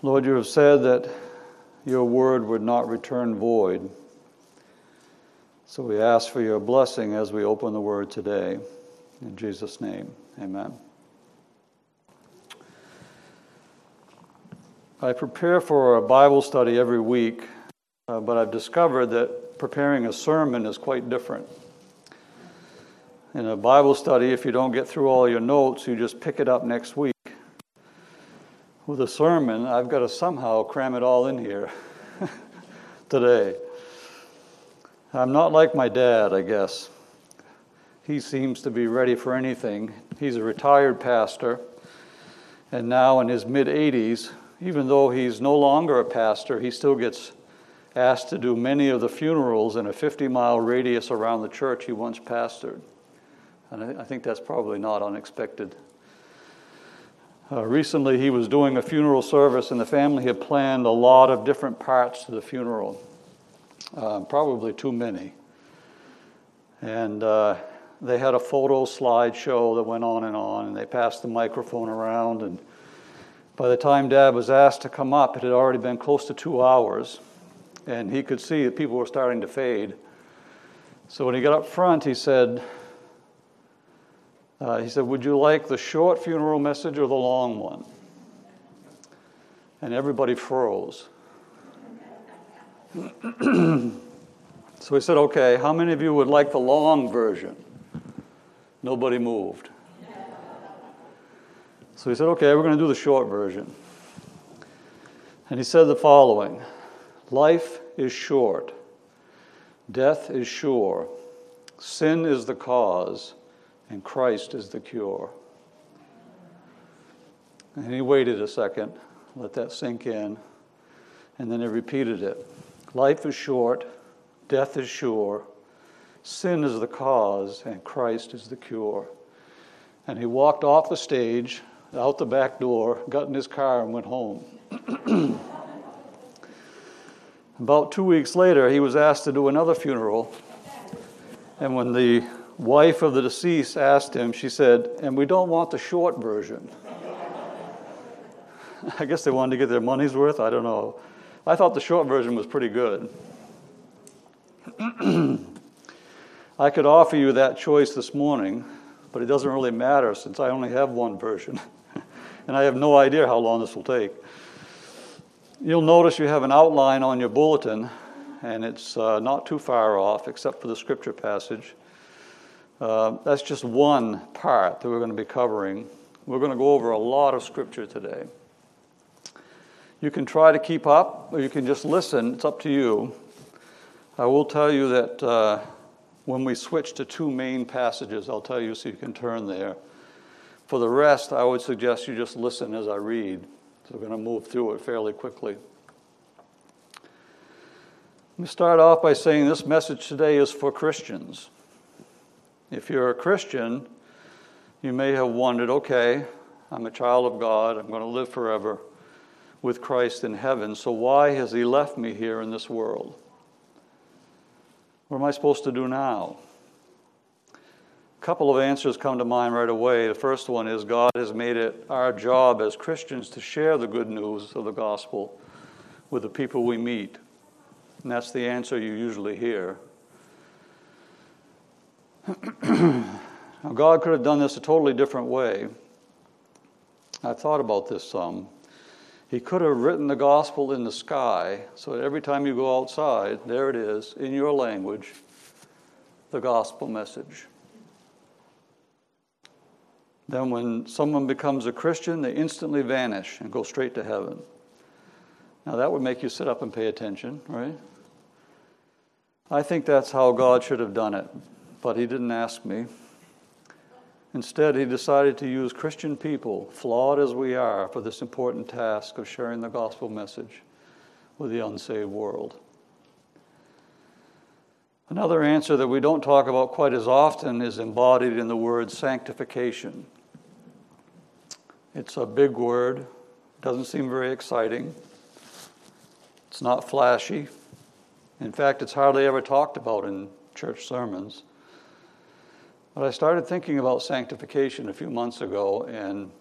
Lord, you have said that your word would not return void. So we ask for your blessing as we open the word today. In Jesus' name, amen. I prepare for a Bible study every week, uh, but I've discovered that preparing a sermon is quite different. In a Bible study, if you don't get through all your notes, you just pick it up next week. With a sermon, I've got to somehow cram it all in here today. I'm not like my dad, I guess. He seems to be ready for anything. He's a retired pastor, and now in his mid 80s, even though he's no longer a pastor, he still gets asked to do many of the funerals in a 50 mile radius around the church he once pastored. And I think that's probably not unexpected. Uh, recently, he was doing a funeral service, and the family had planned a lot of different parts to the funeral, uh, probably too many. And uh, they had a photo slideshow that went on and on, and they passed the microphone around. And by the time Dad was asked to come up, it had already been close to two hours, and he could see that people were starting to fade. So when he got up front, he said, uh, he said, Would you like the short funeral message or the long one? And everybody froze. so he said, Okay, how many of you would like the long version? Nobody moved. So he said, Okay, we're going to do the short version. And he said the following Life is short, death is sure, sin is the cause and Christ is the cure. And he waited a second, let that sink in, and then he repeated it. Life is short, death is sure, sin is the cause, and Christ is the cure. And he walked off the stage, out the back door, got in his car, and went home. About two weeks later, he was asked to do another funeral. And when the wife of the deceased asked him, she said, and we don't want the short version. I guess they wanted to get their money's worth. I don't know. I thought the short version was pretty good. I could offer you that choice this morning, but it doesn't really matter since I only have one version. and I have no idea how long this will take. You'll notice you have an outline on your bulletin, and it's uh, not too far off, except for the scripture passage. Uh, that's just one part that we're going to be covering. We're going to go over a lot of scripture today. You can try to keep up, or you can just listen. It's up to you. I will tell you that uh, when we switch to two main passages, I'll tell you so you can turn there. For the rest, I would suggest you just listen as I read. So we're going to move through it fairly quickly. Let me start off by saying this message today is for Christians. If you're a Christian, you may have wondered okay, I'm a child of God, I'm going to live forever with Christ in heaven, so why has He left me here in this world? What am I supposed to do now? A couple of answers come to mind right away. The first one is God has made it our job as Christians to share the good news of the gospel with the people we meet. And that's the answer you usually hear. now, God could have done this a totally different way. I thought about this some. He could have written the gospel in the sky so that every time you go outside, there it is, in your language, the gospel message. Then, when someone becomes a Christian, they instantly vanish and go straight to heaven. Now, that would make you sit up and pay attention, right? I think that's how God should have done it but he didn't ask me. Instead, he decided to use Christian people, flawed as we are, for this important task of sharing the gospel message with the unsaved world. Another answer that we don't talk about quite as often is embodied in the word sanctification. It's a big word, doesn't seem very exciting, it's not flashy. In fact, it's hardly ever talked about in church sermons. But I started thinking about sanctification a few months ago, and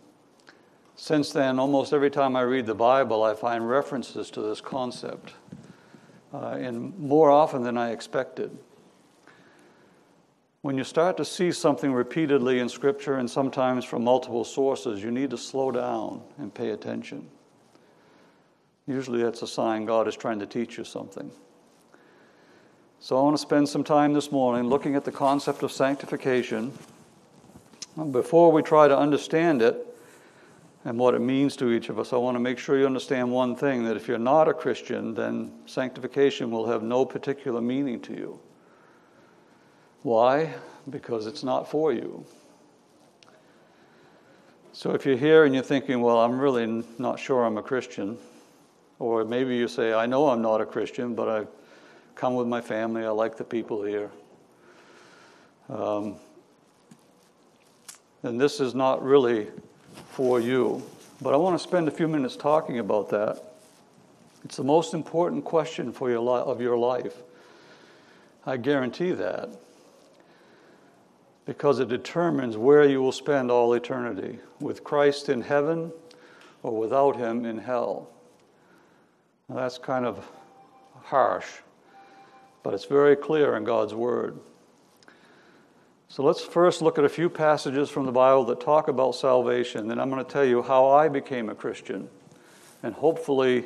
Since then, almost every time I read the Bible, I find references to this concept, uh, and more often than I expected. When you start to see something repeatedly in Scripture and sometimes from multiple sources, you need to slow down and pay attention. Usually, that's a sign God is trying to teach you something. So, I want to spend some time this morning looking at the concept of sanctification. Before we try to understand it, and what it means to each of us, I want to make sure you understand one thing that if you're not a Christian, then sanctification will have no particular meaning to you. Why? Because it's not for you. So if you're here and you're thinking, well, I'm really not sure I'm a Christian, or maybe you say, I know I'm not a Christian, but I come with my family, I like the people here. Um, and this is not really for you. But I want to spend a few minutes talking about that. It's the most important question for your li- of your life. I guarantee that. Because it determines where you will spend all eternity with Christ in heaven or without Him in hell. Now, that's kind of harsh, but it's very clear in God's Word. So let's first look at a few passages from the Bible that talk about salvation. Then I'm going to tell you how I became a Christian and hopefully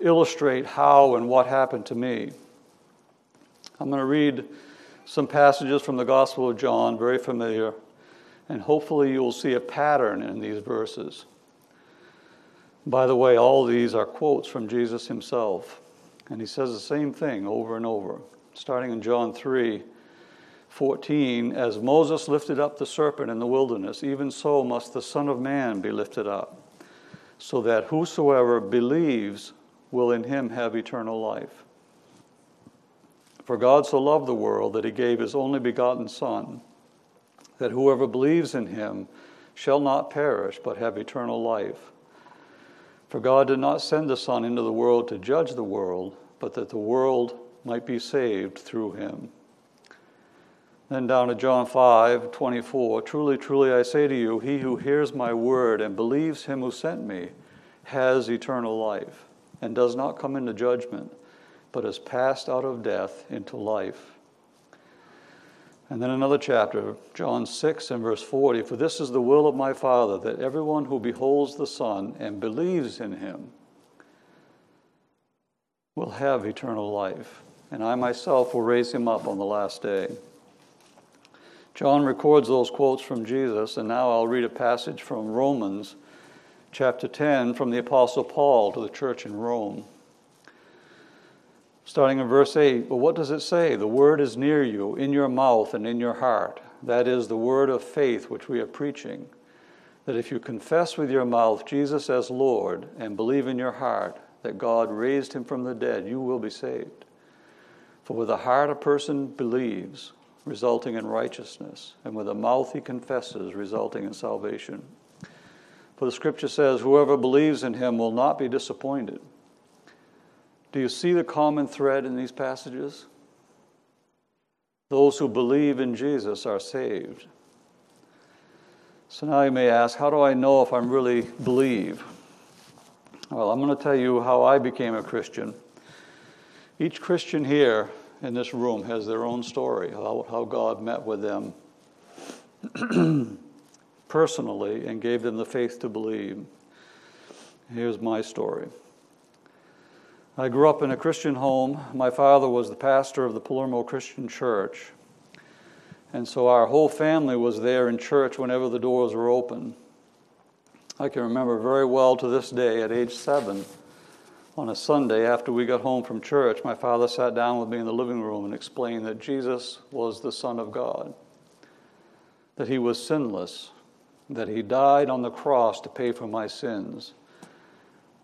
illustrate how and what happened to me. I'm going to read some passages from the Gospel of John, very familiar, and hopefully you will see a pattern in these verses. By the way, all these are quotes from Jesus himself, and he says the same thing over and over. Starting in John 3, 14, as Moses lifted up the serpent in the wilderness, even so must the Son of Man be lifted up, so that whosoever believes will in him have eternal life. For God so loved the world that he gave his only begotten Son, that whoever believes in him shall not perish, but have eternal life. For God did not send the Son into the world to judge the world, but that the world might be saved through him. Then down to John 5 24. Truly, truly, I say to you, he who hears my word and believes him who sent me has eternal life and does not come into judgment, but is passed out of death into life. And then another chapter, John 6 and verse 40 For this is the will of my Father, that everyone who beholds the Son and believes in him will have eternal life, and I myself will raise him up on the last day. John records those quotes from Jesus, and now I'll read a passage from Romans chapter 10 from the Apostle Paul to the church in Rome. Starting in verse 8, but what does it say? The word is near you, in your mouth and in your heart. That is the word of faith which we are preaching. That if you confess with your mouth Jesus as Lord and believe in your heart that God raised him from the dead, you will be saved. For with the heart a person believes resulting in righteousness, and with the mouth he confesses, resulting in salvation. For the scripture says, Whoever believes in him will not be disappointed. Do you see the common thread in these passages? Those who believe in Jesus are saved. So now you may ask, how do I know if I'm really believe? Well, I'm going to tell you how I became a Christian. Each Christian here in this room has their own story how, how God met with them personally and gave them the faith to believe. Here's my story. I grew up in a Christian home. My father was the pastor of the Palermo Christian Church. And so our whole family was there in church whenever the doors were open. I can remember very well to this day at age seven on a Sunday after we got home from church, my father sat down with me in the living room and explained that Jesus was the Son of God, that he was sinless, that he died on the cross to pay for my sins,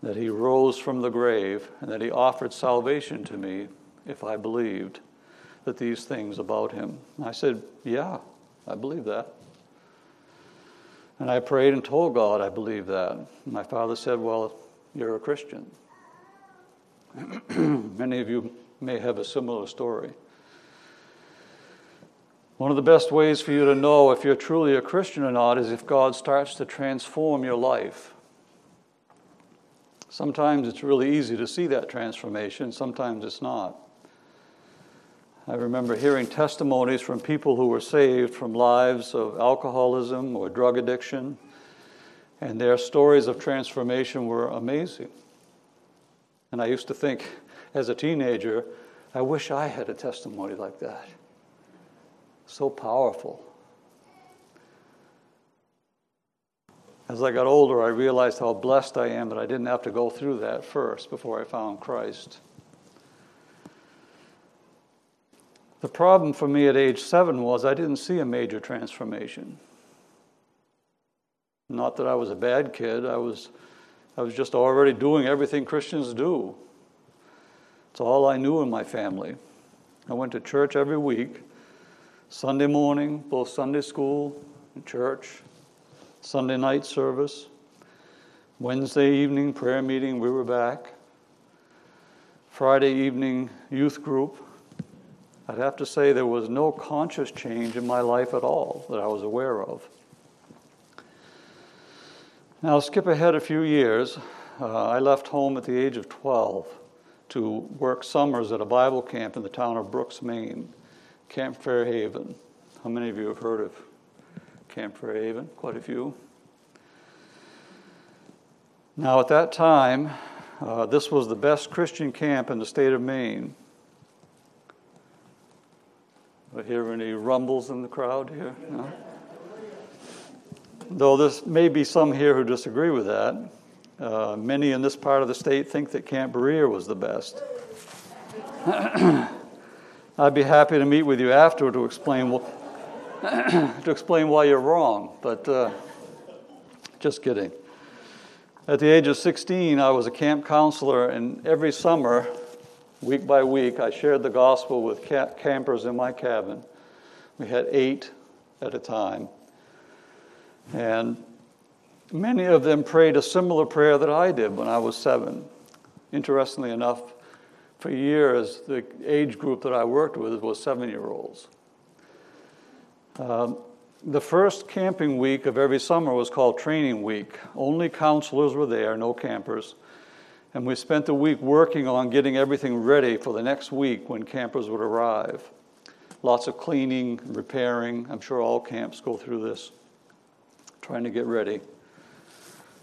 that he rose from the grave, and that he offered salvation to me if I believed that these things about him. I said, Yeah, I believe that. And I prayed and told God I believe that. My father said, Well, you're a Christian. Many of you may have a similar story. One of the best ways for you to know if you're truly a Christian or not is if God starts to transform your life Sometimes it's really easy to see that transformation, sometimes it's not. I remember hearing testimonies from people who were saved from lives of alcoholism or drug addiction, and their stories of transformation were amazing. And I used to think, as a teenager, I wish I had a testimony like that. So powerful. As I got older, I realized how blessed I am that I didn't have to go through that first before I found Christ. The problem for me at age seven was I didn't see a major transformation. Not that I was a bad kid, I was, I was just already doing everything Christians do. It's all I knew in my family. I went to church every week, Sunday morning, both Sunday school and church, Sunday night service, Wednesday evening prayer meeting, we were back, Friday evening youth group. I'd have to say there was no conscious change in my life at all that I was aware of. Now, skip ahead a few years. Uh, I left home at the age of 12 to work summers at a Bible camp in the town of Brooks, Maine, Camp Fairhaven. How many of you have heard of Camp Fairhaven? Quite a few. Now, at that time, uh, this was the best Christian camp in the state of Maine. I hear any rumbles in the crowd here? No? Though there may be some here who disagree with that. Uh, many in this part of the state think that Camp Berea was the best. I'd be happy to meet with you after to explain to explain why you're wrong, but uh, just kidding. At the age of 16, I was a camp counselor, and every summer Week by week, I shared the gospel with campers in my cabin. We had eight at a time. And many of them prayed a similar prayer that I did when I was seven. Interestingly enough, for years, the age group that I worked with was seven year olds. Um, the first camping week of every summer was called Training Week. Only counselors were there, no campers. And we spent the week working on getting everything ready for the next week when campers would arrive. Lots of cleaning, repairing. I'm sure all camps go through this, trying to get ready.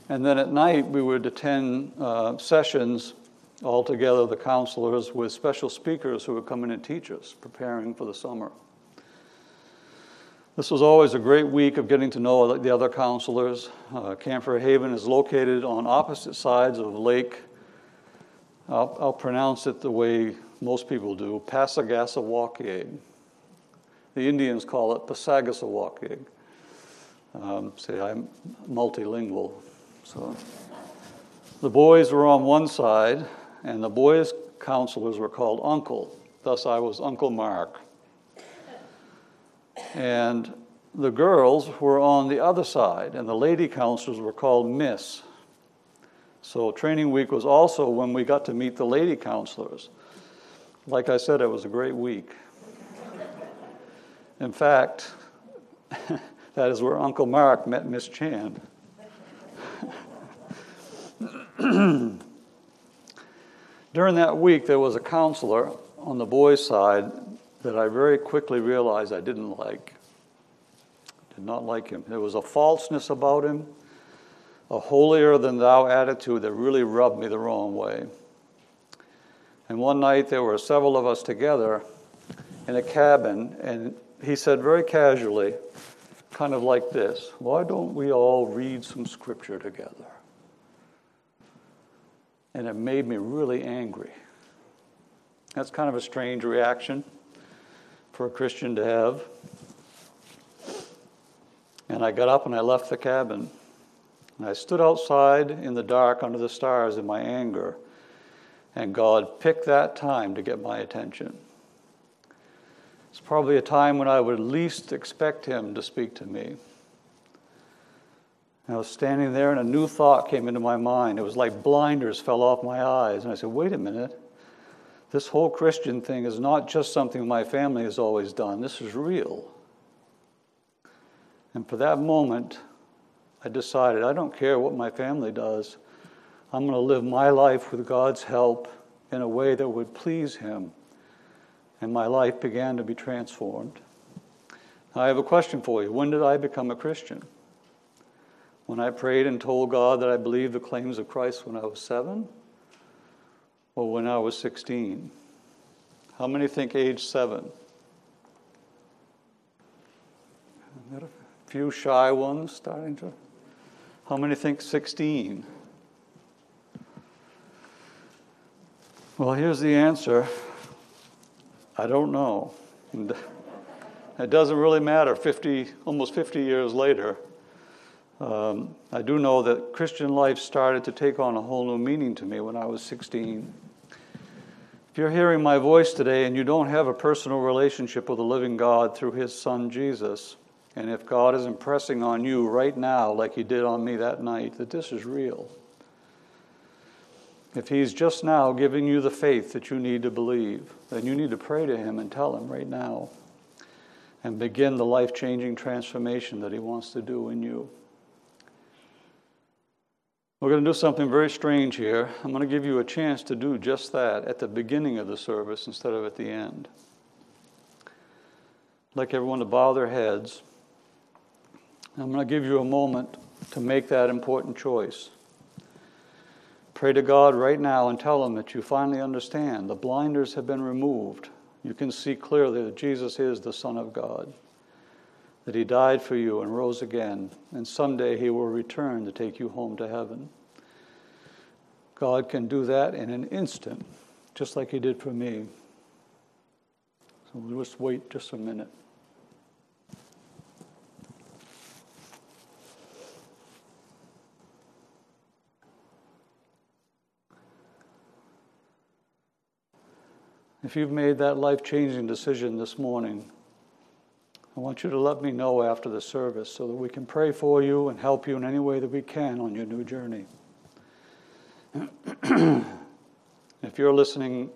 And then at night, we would attend uh, sessions all together, the counselors, with special speakers who would come in and teach us, preparing for the summer. This was always a great week of getting to know the other counselors. Uh, Camp Fairhaven is located on opposite sides of Lake I'll, I'll pronounce it the way most people do Passagasawakiag. The Indians call it Pasagasawakiag. Um, see, I'm multilingual. So the boys were on one side, and the boys' counselors were called Uncle. Thus, I was Uncle Mark. And the girls were on the other side, and the lady counselors were called Miss. So, training week was also when we got to meet the lady counselors. Like I said, it was a great week. In fact, that is where Uncle Mark met Miss Chan. During that week, there was a counselor on the boys' side that I very quickly realized I didn't like. Did not like him. There was a falseness about him a holier than thou attitude that really rubbed me the wrong way. And one night there were several of us together in a cabin, and he said very casually, kind of like this Why don't we all read some scripture together? And it made me really angry. That's kind of a strange reaction for a Christian to have. And I got up and I left the cabin. And I stood outside in the dark under the stars in my anger, and God picked that time to get my attention. It's probably a time when I would least expect Him to speak to me. I was standing there, and a new thought came into my mind. It was like blinders fell off my eyes. And I said, Wait a minute. This whole Christian thing is not just something my family has always done, this is real. And for that moment, I decided I don't care what my family does. I'm going to live my life with God's help in a way that would please Him. And my life began to be transformed. Now, I have a question for you. When did I become a Christian? When I prayed and told God that I believed the claims of Christ when I was seven? Or when I was 16? How many think age seven? A few shy ones starting to. How many think 16? Well, here's the answer I don't know. And it doesn't really matter 50, almost 50 years later. Um, I do know that Christian life started to take on a whole new meaning to me when I was 16. If you're hearing my voice today and you don't have a personal relationship with the living God through his son Jesus, and if God is impressing on you right now, like he did on me that night, that this is real, if He's just now giving you the faith that you need to believe, then you need to pray to Him and tell Him right now and begin the life changing transformation that He wants to do in you. We're going to do something very strange here. I'm going to give you a chance to do just that at the beginning of the service instead of at the end. I'd like everyone to bow their heads. I'm going to give you a moment to make that important choice. Pray to God right now and tell Him that you finally understand. The blinders have been removed. You can see clearly that Jesus is the Son of God, that He died for you and rose again, and someday He will return to take you home to heaven. God can do that in an instant, just like He did for me. So we'll just wait just a minute. If you've made that life changing decision this morning, I want you to let me know after the service so that we can pray for you and help you in any way that we can on your new journey. if you're listening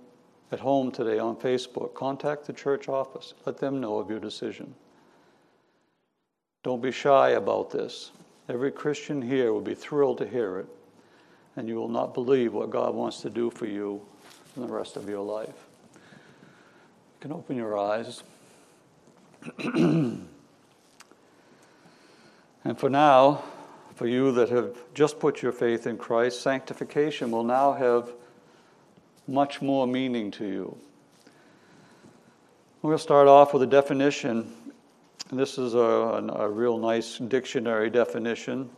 at home today on Facebook, contact the church office. Let them know of your decision. Don't be shy about this. Every Christian here will be thrilled to hear it, and you will not believe what God wants to do for you in the rest of your life. Can open your eyes. and for now, for you that have just put your faith in Christ, sanctification will now have much more meaning to you. We'll start off with a definition. This is a, a, a real nice dictionary definition.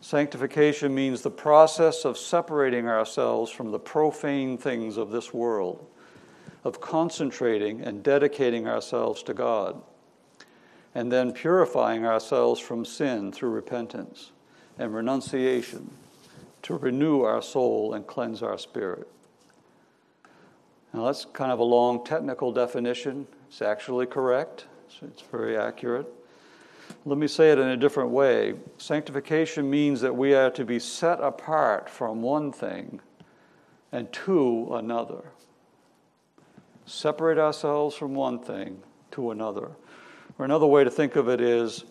Sanctification means the process of separating ourselves from the profane things of this world of concentrating and dedicating ourselves to God, and then purifying ourselves from sin through repentance and renunciation to renew our soul and cleanse our spirit. Now, that's kind of a long technical definition. It's actually correct, it's very accurate. Let me say it in a different way. Sanctification means that we are to be set apart from one thing and to another separate ourselves from one thing to another. Or another way to think of it is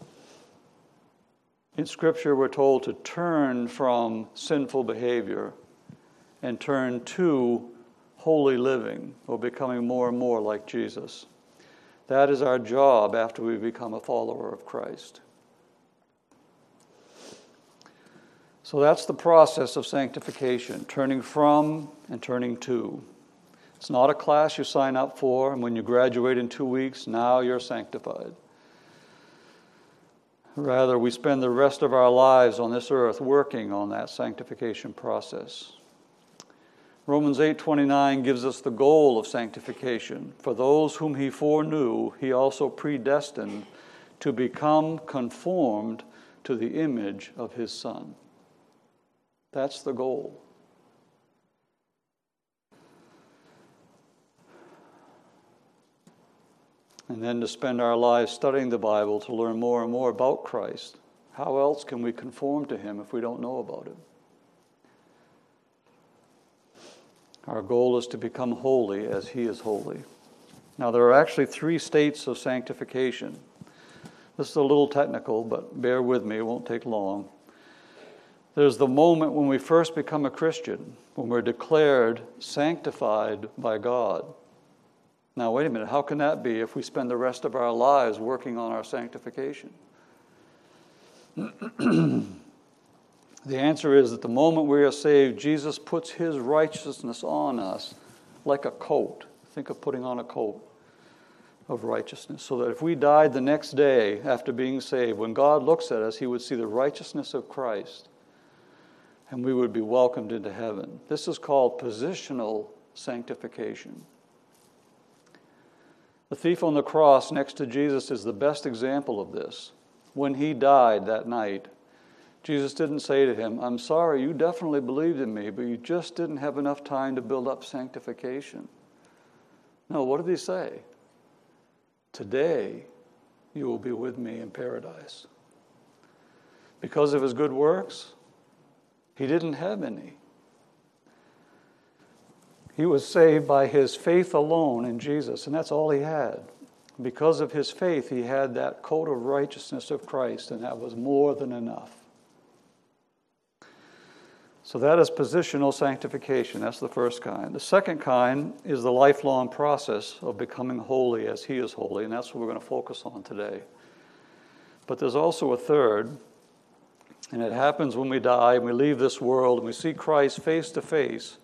in Scripture, we're told to turn from sinful behavior and turn to holy living or becoming more and more like Jesus. That is our job after we become a follower of Christ. So that's the process of sanctification turning from and turning to. It's not a class you sign up for, and when you graduate in two weeks, now you're sanctified. Rather, we spend the rest of our lives on this earth working on that sanctification process. Romans 8:29 gives us the goal of sanctification. For those whom he foreknew, he also predestined to become conformed to the image of his son. That's the goal. And then to spend our lives studying the Bible to learn more and more about Christ. How else can we conform to Him if we don't know about Him? Our goal is to become holy as He is holy. Now, there are actually three states of sanctification. This is a little technical, but bear with me, it won't take long. There's the moment when we first become a Christian, when we're declared sanctified by God. Now, wait a minute, how can that be if we spend the rest of our lives working on our sanctification? the answer is that the moment we are saved, Jesus puts his righteousness on us like a coat. Think of putting on a coat of righteousness. So that if we died the next day after being saved, when God looks at us, he would see the righteousness of Christ and we would be welcomed into heaven. This is called positional sanctification. The thief on the cross next to Jesus is the best example of this. When he died that night, Jesus didn't say to him, I'm sorry, you definitely believed in me, but you just didn't have enough time to build up sanctification. No, what did he say? Today you will be with me in paradise. Because of his good works? He didn't have any. He was saved by his faith alone in Jesus, and that's all he had. Because of his faith, he had that coat of righteousness of Christ, and that was more than enough. So that is positional sanctification. That's the first kind. The second kind is the lifelong process of becoming holy as he is holy, and that's what we're going to focus on today. But there's also a third, and it happens when we die and we leave this world and we see Christ face to face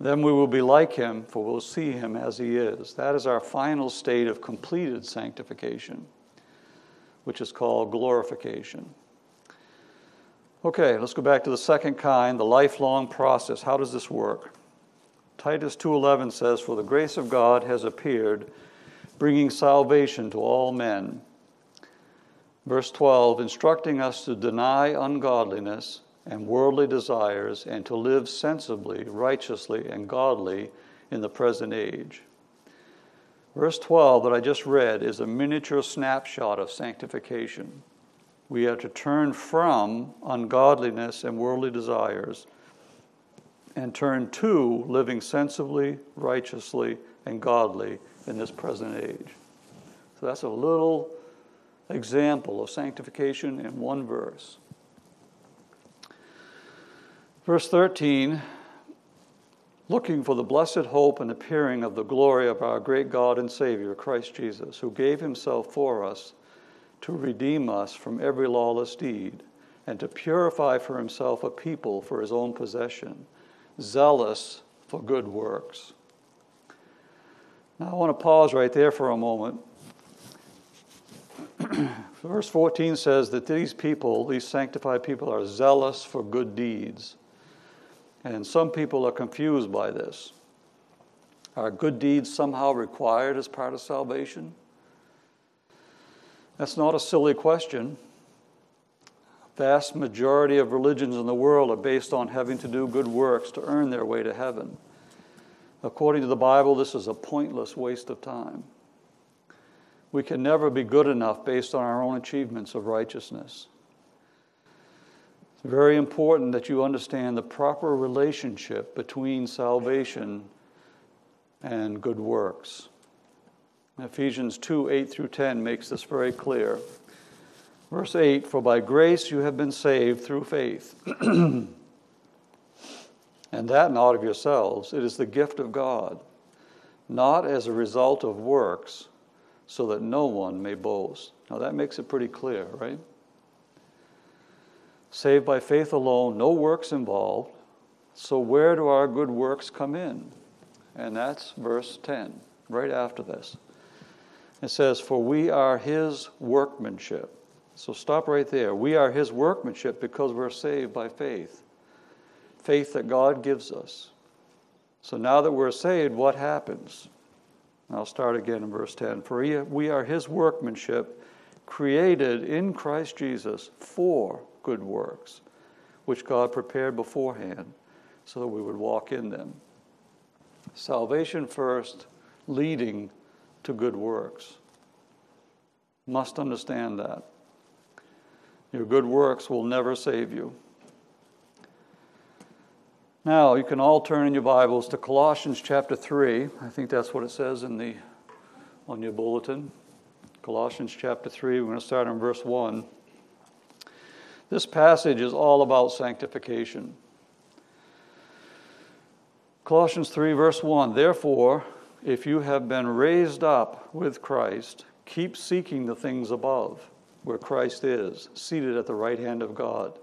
then we will be like him, for we'll see him as he is. That is our final state of completed sanctification, which is called glorification. Okay, let's go back to the second kind, the lifelong process. How does this work? Titus 2:11 says, "For the grace of God has appeared, bringing salvation to all men." Verse 12, instructing us to deny ungodliness and worldly desires and to live sensibly, righteously, and godly in the present age. Verse 12 that I just read is a miniature snapshot of sanctification. We are to turn from ungodliness and worldly desires and turn to living sensibly, righteously, and godly in this present age. So that's a little example of sanctification in one verse. Verse 13 looking for the blessed hope and appearing of the glory of our great God and Savior, Christ Jesus, who gave himself for us to redeem us from every lawless deed and to purify for himself a people for his own possession, zealous for good works. Now, I want to pause right there for a moment. Verse 14 says that these people, these sanctified people, are zealous for good deeds. And some people are confused by this. Are good deeds somehow required as part of salvation? That's not a silly question. Vast majority of religions in the world are based on having to do good works to earn their way to heaven. According to the Bible, this is a pointless waste of time. We can never be good enough based on our own achievements of righteousness very important that you understand the proper relationship between salvation and good works. Ephesians 2 8 through 10 makes this very clear. Verse 8 For by grace you have been saved through faith. and that not of yourselves, it is the gift of God, not as a result of works, so that no one may boast. Now that makes it pretty clear, right? Saved by faith alone, no works involved. So, where do our good works come in? And that's verse 10, right after this. It says, For we are his workmanship. So, stop right there. We are his workmanship because we're saved by faith. Faith that God gives us. So, now that we're saved, what happens? I'll start again in verse 10. For we are his workmanship, created in Christ Jesus for good works, which God prepared beforehand so that we would walk in them. Salvation first, leading to good works. Must understand that. Your good works will never save you. Now, you can all turn in your Bibles to Colossians chapter 3. I think that's what it says in the, on your bulletin. Colossians chapter 3, we're going to start in verse 1. This passage is all about sanctification. Colossians 3, verse 1 Therefore, if you have been raised up with Christ, keep seeking the things above, where Christ is, seated at the right hand of God.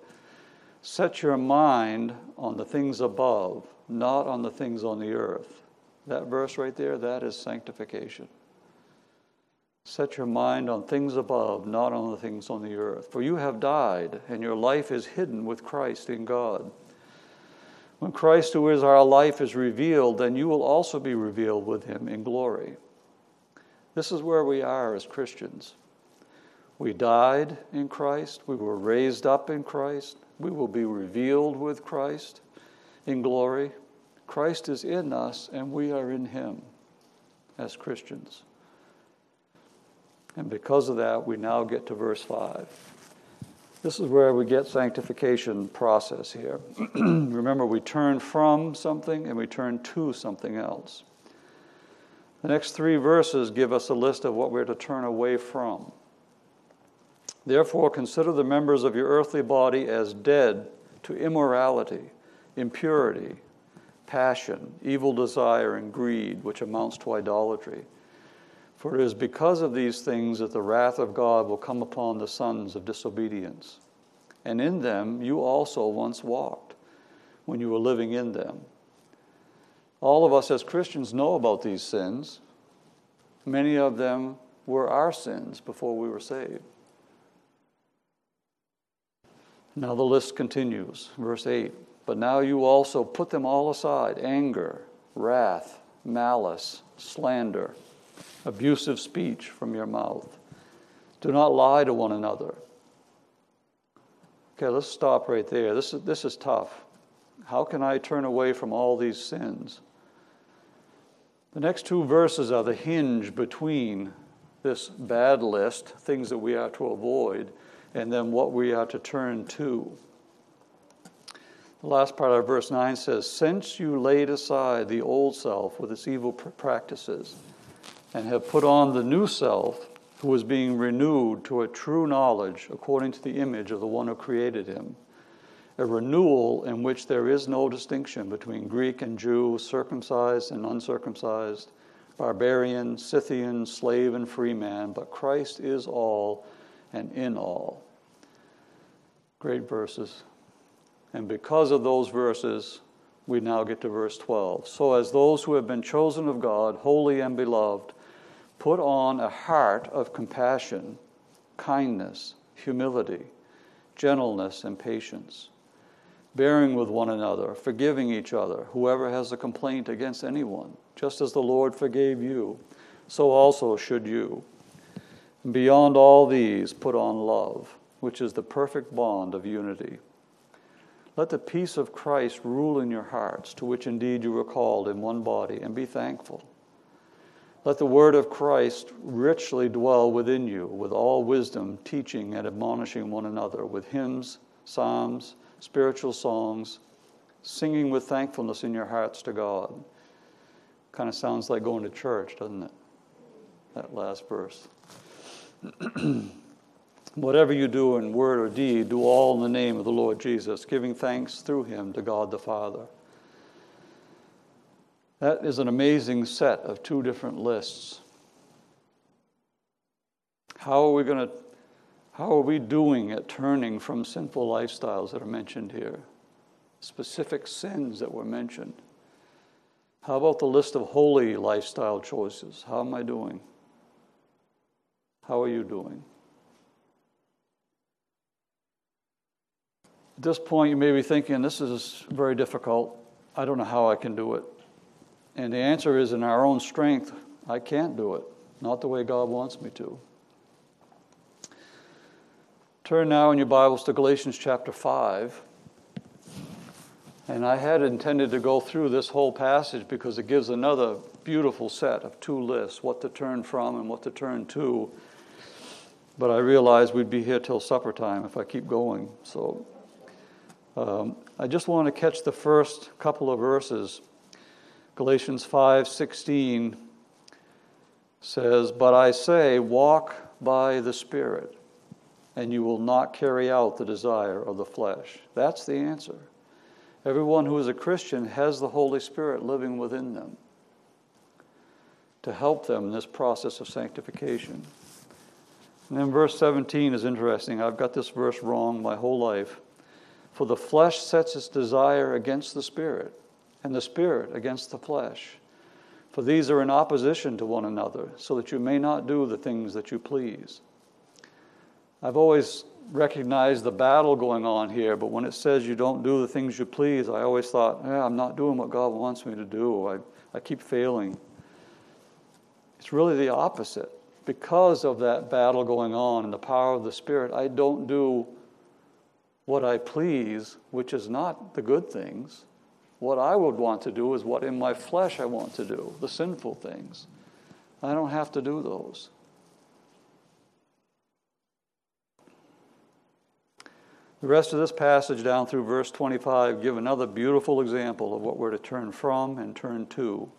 Set your mind on the things above, not on the things on the earth. That verse right there, that is sanctification. Set your mind on things above, not on the things on the earth. For you have died, and your life is hidden with Christ in God. When Christ, who is our life, is revealed, then you will also be revealed with him in glory. This is where we are as Christians. We died in Christ, we were raised up in Christ, we will be revealed with Christ in glory. Christ is in us, and we are in him as Christians. And because of that, we now get to verse 5. This is where we get sanctification process here. Remember, we turn from something and we turn to something else. The next three verses give us a list of what we're to turn away from. Therefore, consider the members of your earthly body as dead to immorality, impurity, passion, evil desire, and greed, which amounts to idolatry. For it is because of these things that the wrath of God will come upon the sons of disobedience. And in them you also once walked when you were living in them. All of us as Christians know about these sins. Many of them were our sins before we were saved. Now the list continues. Verse 8 But now you also put them all aside anger, wrath, malice, slander abusive speech from your mouth. Do not lie to one another. Okay, let's stop right there. This is, this is tough. How can I turn away from all these sins? The next two verses are the hinge between this bad list, things that we are to avoid, and then what we are to turn to. The last part of verse 9 says, Since you laid aside the old self with its evil practices, and have put on the new self, who is being renewed to a true knowledge according to the image of the one who created him. A renewal in which there is no distinction between Greek and Jew, circumcised and uncircumcised, barbarian, Scythian, slave and free man, but Christ is all and in all. Great verses. And because of those verses, we now get to verse 12. So, as those who have been chosen of God, holy and beloved, Put on a heart of compassion, kindness, humility, gentleness, and patience, bearing with one another, forgiving each other, whoever has a complaint against anyone, just as the Lord forgave you, so also should you. And beyond all these, put on love, which is the perfect bond of unity. Let the peace of Christ rule in your hearts, to which indeed you were called in one body, and be thankful. Let the word of Christ richly dwell within you with all wisdom, teaching and admonishing one another with hymns, psalms, spiritual songs, singing with thankfulness in your hearts to God. Kind of sounds like going to church, doesn't it? That last verse. Whatever you do in word or deed, do all in the name of the Lord Jesus, giving thanks through him to God the Father. That is an amazing set of two different lists. How are we going to how are we doing at turning from sinful lifestyles that are mentioned here? Specific sins that were mentioned. How about the list of holy lifestyle choices? How am I doing? How are you doing? At this point, you may be thinking, this is very difficult. I don't know how I can do it. And the answer is in our own strength, I can't do it, not the way God wants me to. Turn now in your Bibles to Galatians chapter 5. And I had intended to go through this whole passage because it gives another beautiful set of two lists what to turn from and what to turn to. But I realized we'd be here till supper time if I keep going. So um, I just want to catch the first couple of verses Galatians 5:16 says, "But I say, walk by the Spirit, and you will not carry out the desire of the flesh. That's the answer. Everyone who is a Christian has the Holy Spirit living within them to help them in this process of sanctification. And then verse 17 is interesting. I've got this verse wrong my whole life. For the flesh sets its desire against the Spirit, and the Spirit against the flesh. For these are in opposition to one another, so that you may not do the things that you please. I've always recognized the battle going on here, but when it says you don't do the things you please, I always thought, yeah, I'm not doing what God wants me to do. I, I keep failing. It's really the opposite. Because of that battle going on and the power of the Spirit, I don't do what I please, which is not the good things. What I would want to do is what in my flesh I want to do, the sinful things. I don't have to do those. The rest of this passage down through verse 25 give another beautiful example of what we're to turn from and turn to.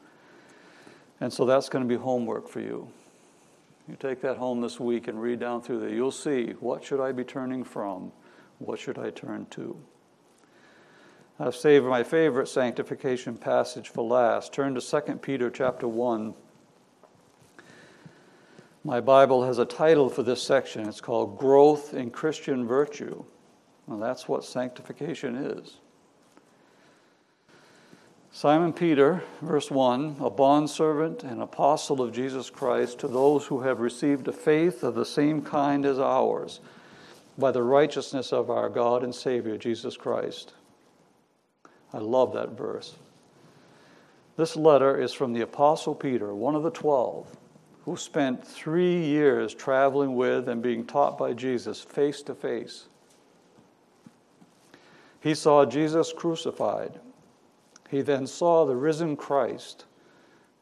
And so that's going to be homework for you. You take that home this week and read down through there. You'll see what should I be turning from? What should I turn to? I've saved my favorite sanctification passage for last. Turn to 2 Peter chapter 1. My Bible has a title for this section. It's called Growth in Christian Virtue. Well, that's what sanctification is. Simon Peter, verse 1, a bondservant and apostle of Jesus Christ to those who have received a faith of the same kind as ours, by the righteousness of our God and Savior, Jesus Christ. I love that verse. This letter is from the Apostle Peter, one of the twelve, who spent three years traveling with and being taught by Jesus face to face. He saw Jesus crucified. He then saw the risen Christ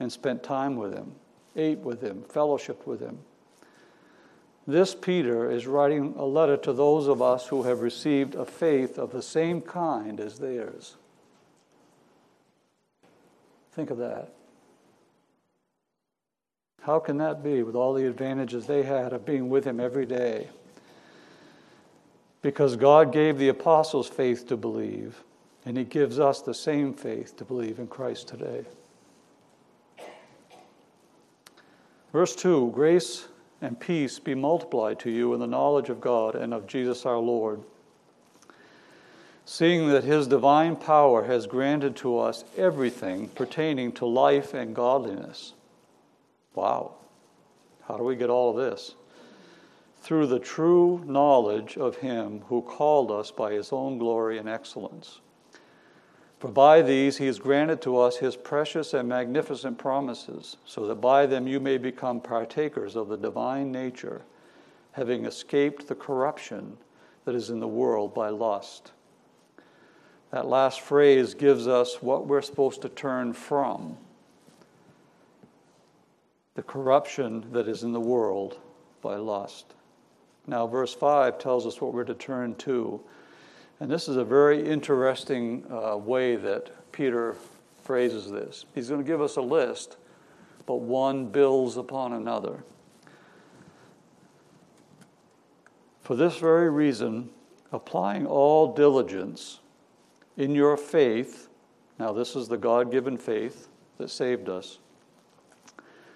and spent time with him, ate with him, fellowshiped with him. This Peter is writing a letter to those of us who have received a faith of the same kind as theirs. Think of that. How can that be with all the advantages they had of being with him every day? Because God gave the apostles faith to believe, and He gives us the same faith to believe in Christ today. Verse 2 Grace and peace be multiplied to you in the knowledge of God and of Jesus our Lord, seeing that His divine power has granted to us everything pertaining to life and godliness. Wow. How do we get all of this? through the true knowledge of Him who called us by His own glory and excellence. For by these He has granted to us His precious and magnificent promises, so that by them you may become partakers of the divine nature, having escaped the corruption that is in the world by lust. That last phrase gives us what we're supposed to turn from the corruption that is in the world by lust. Now, verse 5 tells us what we're to turn to. And this is a very interesting uh, way that Peter phrases this. He's going to give us a list, but one builds upon another. For this very reason, applying all diligence in your faith, now this is the God given faith that saved us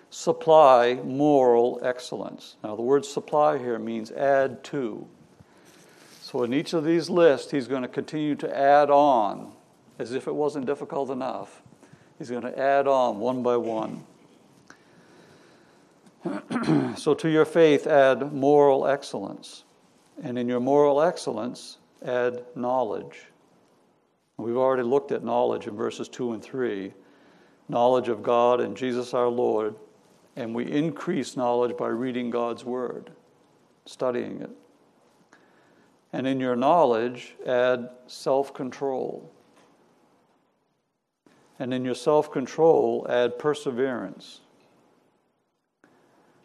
supply moral excellence. Now, the word supply here means add to. So, in each of these lists, he's going to continue to add on, as if it wasn't difficult enough. He's going to add on one by one. so, to your faith, add moral excellence. And in your moral excellence, add knowledge. We've already looked at knowledge in verses 2 and 3 knowledge of God and Jesus our Lord, and we increase knowledge by reading God's Word, studying it. And in your knowledge, add self control. And in your self control, add perseverance.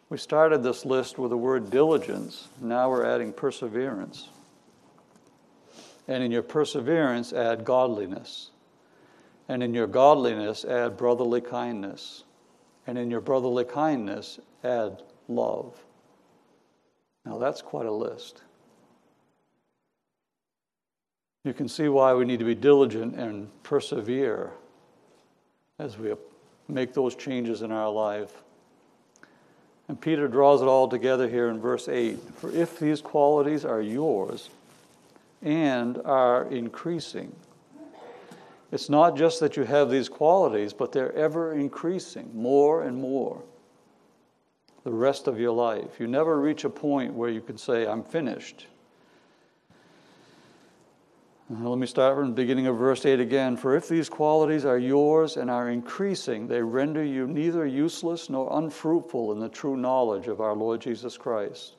We started this list with the word diligence. Now we're adding perseverance. And in your perseverance, add godliness. And in your godliness, add brotherly kindness and in your brotherly kindness, add love. Now, that's quite a list. you can see why we need to be diligent and persevere as we make those changes in our life. And Peter draws it all together here in verse 8 For if these qualities are yours and are increasing, it's not just that you have these qualities, but they're ever increasing more and more the rest of your life. You never reach a point where you can say, I'm finished. Let me start from the beginning of verse 8 again. For if these qualities are yours and are increasing, they render you neither useless nor unfruitful in the true knowledge of our Lord Jesus Christ.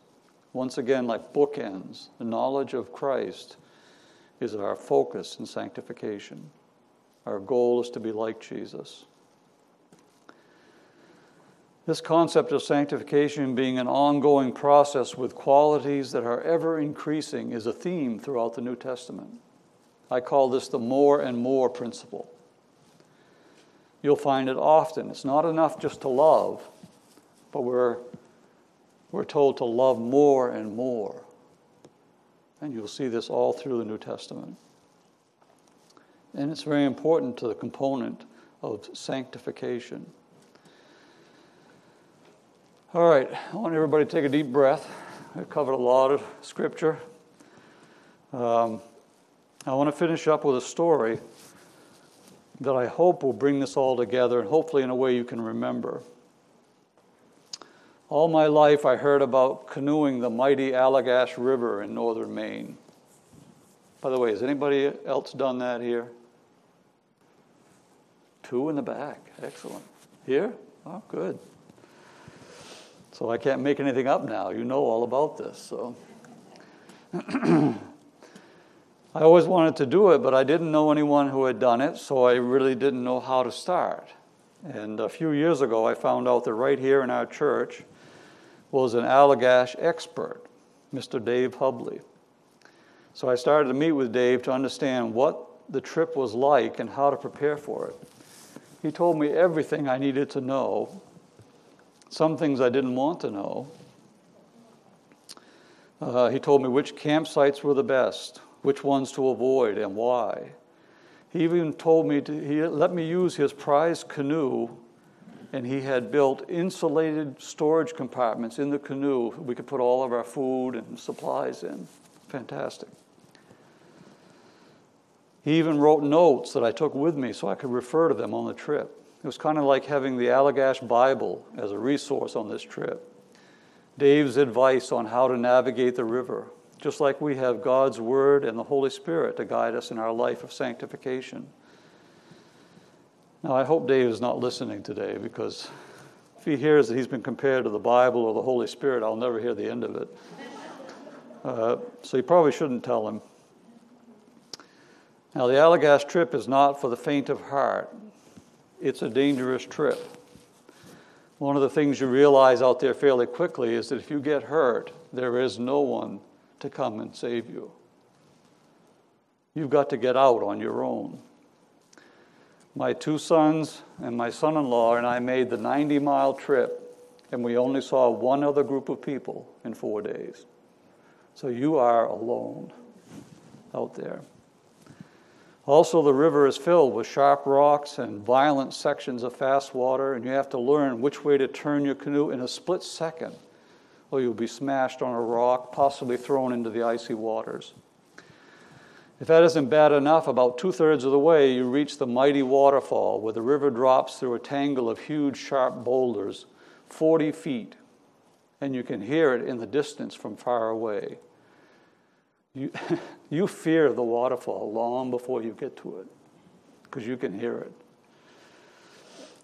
Once again, like bookends, the knowledge of Christ is our focus in sanctification. Our goal is to be like Jesus. This concept of sanctification being an ongoing process with qualities that are ever increasing is a theme throughout the New Testament. I call this the more and more principle. You'll find it often. It's not enough just to love, but we're, we're told to love more and more. And you'll see this all through the New Testament. And it's very important to the component of sanctification. All right, I want everybody to take a deep breath. I've covered a lot of scripture. Um, I want to finish up with a story that I hope will bring this all together and hopefully in a way you can remember. All my life, I heard about canoeing the mighty Allagash River in northern Maine. By the way, has anybody else done that here? Two in the back. Excellent. Here? Oh, good. So I can't make anything up now. You know all about this. So I always wanted to do it, but I didn't know anyone who had done it, so I really didn't know how to start. And a few years ago, I found out that right here in our church was an Allagash expert, Mr. Dave Hubley. So I started to meet with Dave to understand what the trip was like and how to prepare for it. He told me everything I needed to know, some things I didn't want to know. Uh, he told me which campsites were the best, which ones to avoid, and why. He even told me to, he let me use his prize canoe, and he had built insulated storage compartments in the canoe. We could put all of our food and supplies in. Fantastic. He even wrote notes that I took with me so I could refer to them on the trip. It was kind of like having the Allagash Bible as a resource on this trip. Dave's advice on how to navigate the river, just like we have God's Word and the Holy Spirit to guide us in our life of sanctification. Now, I hope Dave is not listening today because if he hears that he's been compared to the Bible or the Holy Spirit, I'll never hear the end of it. Uh, so you probably shouldn't tell him. Now, the Allagash trip is not for the faint of heart, it's a dangerous trip. One of the things you realize out there fairly quickly is that if you get hurt, there is no one to come and save you. You've got to get out on your own. My two sons and my son in law and I made the 90 mile trip, and we only saw one other group of people in four days. So you are alone out there. Also, the river is filled with sharp rocks and violent sections of fast water, and you have to learn which way to turn your canoe in a split second, or you'll be smashed on a rock, possibly thrown into the icy waters. If that isn't bad enough, about two thirds of the way, you reach the mighty waterfall where the river drops through a tangle of huge, sharp boulders, 40 feet, and you can hear it in the distance from far away. You, you fear the waterfall long before you get to it because you can hear it.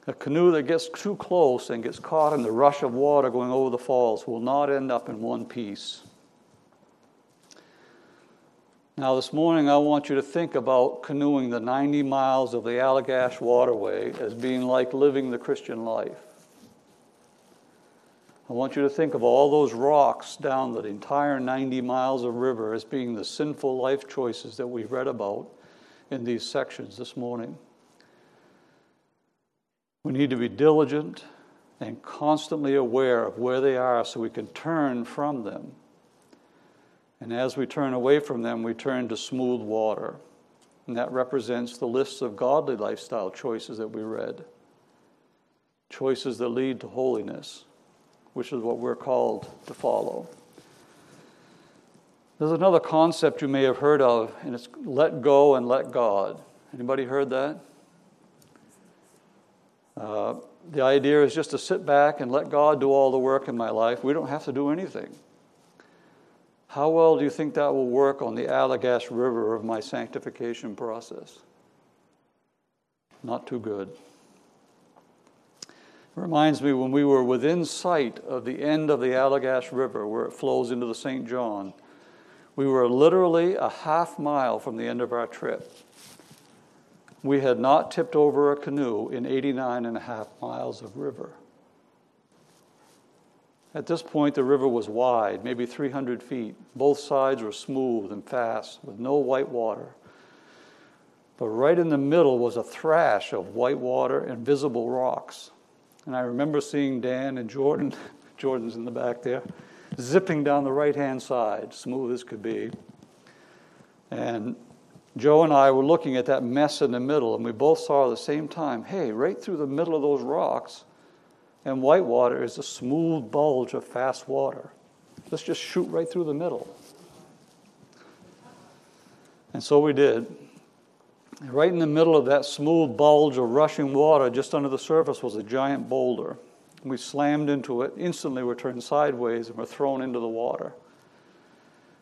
A canoe that gets too close and gets caught in the rush of water going over the falls will not end up in one piece. Now, this morning, I want you to think about canoeing the 90 miles of the Allagash Waterway as being like living the Christian life. I want you to think of all those rocks down the entire 90 miles of river as being the sinful life choices that we've read about in these sections this morning. We need to be diligent and constantly aware of where they are so we can turn from them And as we turn away from them, we turn to smooth water. And that represents the lists of godly lifestyle choices that we read. Choices that lead to holiness, which is what we're called to follow. There's another concept you may have heard of, and it's let go and let God. Anybody heard that? Uh, the idea is just to sit back and let God do all the work in my life. We don't have to do anything. How well do you think that will work on the Allagash River of my sanctification process? Not too good. It reminds me when we were within sight of the end of the Allagash River, where it flows into the St. John, we were literally a half mile from the end of our trip. We had not tipped over a canoe in 89 and a half miles of river. At this point, the river was wide, maybe 300 feet. Both sides were smooth and fast, with no white water. But right in the middle was a thrash of white water and visible rocks. And I remember seeing Dan and Jordan, Jordan's in the back there, zipping down the right hand side, smooth as could be. And Joe and I were looking at that mess in the middle, and we both saw at the same time hey, right through the middle of those rocks and whitewater is a smooth bulge of fast water. Let's just shoot right through the middle. And so we did. Right in the middle of that smooth bulge of rushing water, just under the surface, was a giant boulder. We slammed into it. Instantly, we turned sideways and were thrown into the water.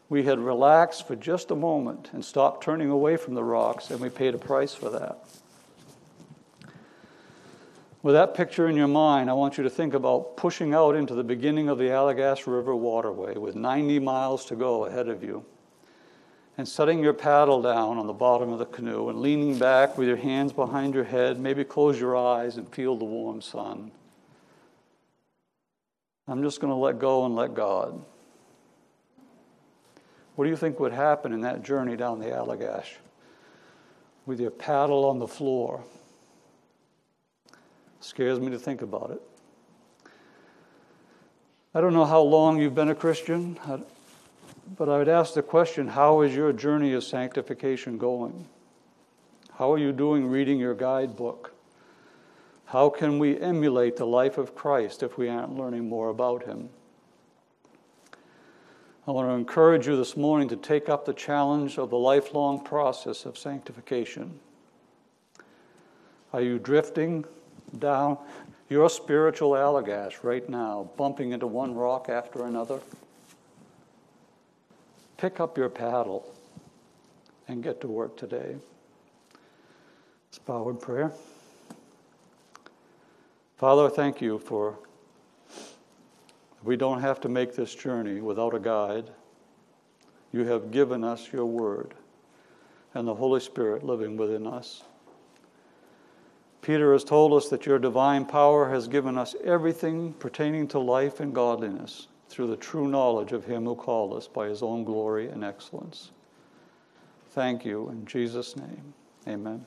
We had relaxed for just a moment and stopped turning away from the rocks, and we paid a price for that. With that picture in your mind, I want you to think about pushing out into the beginning of the Allagash River waterway with 90 miles to go ahead of you and setting your paddle down on the bottom of the canoe and leaning back with your hands behind your head, maybe close your eyes and feel the warm sun. I'm just going to let go and let God. What do you think would happen in that journey down the Allagash with your paddle on the floor? Scares me to think about it. I don't know how long you've been a Christian, but I would ask the question how is your journey of sanctification going? How are you doing reading your guidebook? How can we emulate the life of Christ if we aren't learning more about him? I want to encourage you this morning to take up the challenge of the lifelong process of sanctification. Are you drifting down your spiritual Allagash right now, bumping into one rock after another. Pick up your paddle and get to work today. Bow in prayer. Father, thank you for we don't have to make this journey without a guide. You have given us your word and the Holy Spirit living within us. Peter has told us that your divine power has given us everything pertaining to life and godliness through the true knowledge of him who called us by his own glory and excellence. Thank you in Jesus' name. Amen.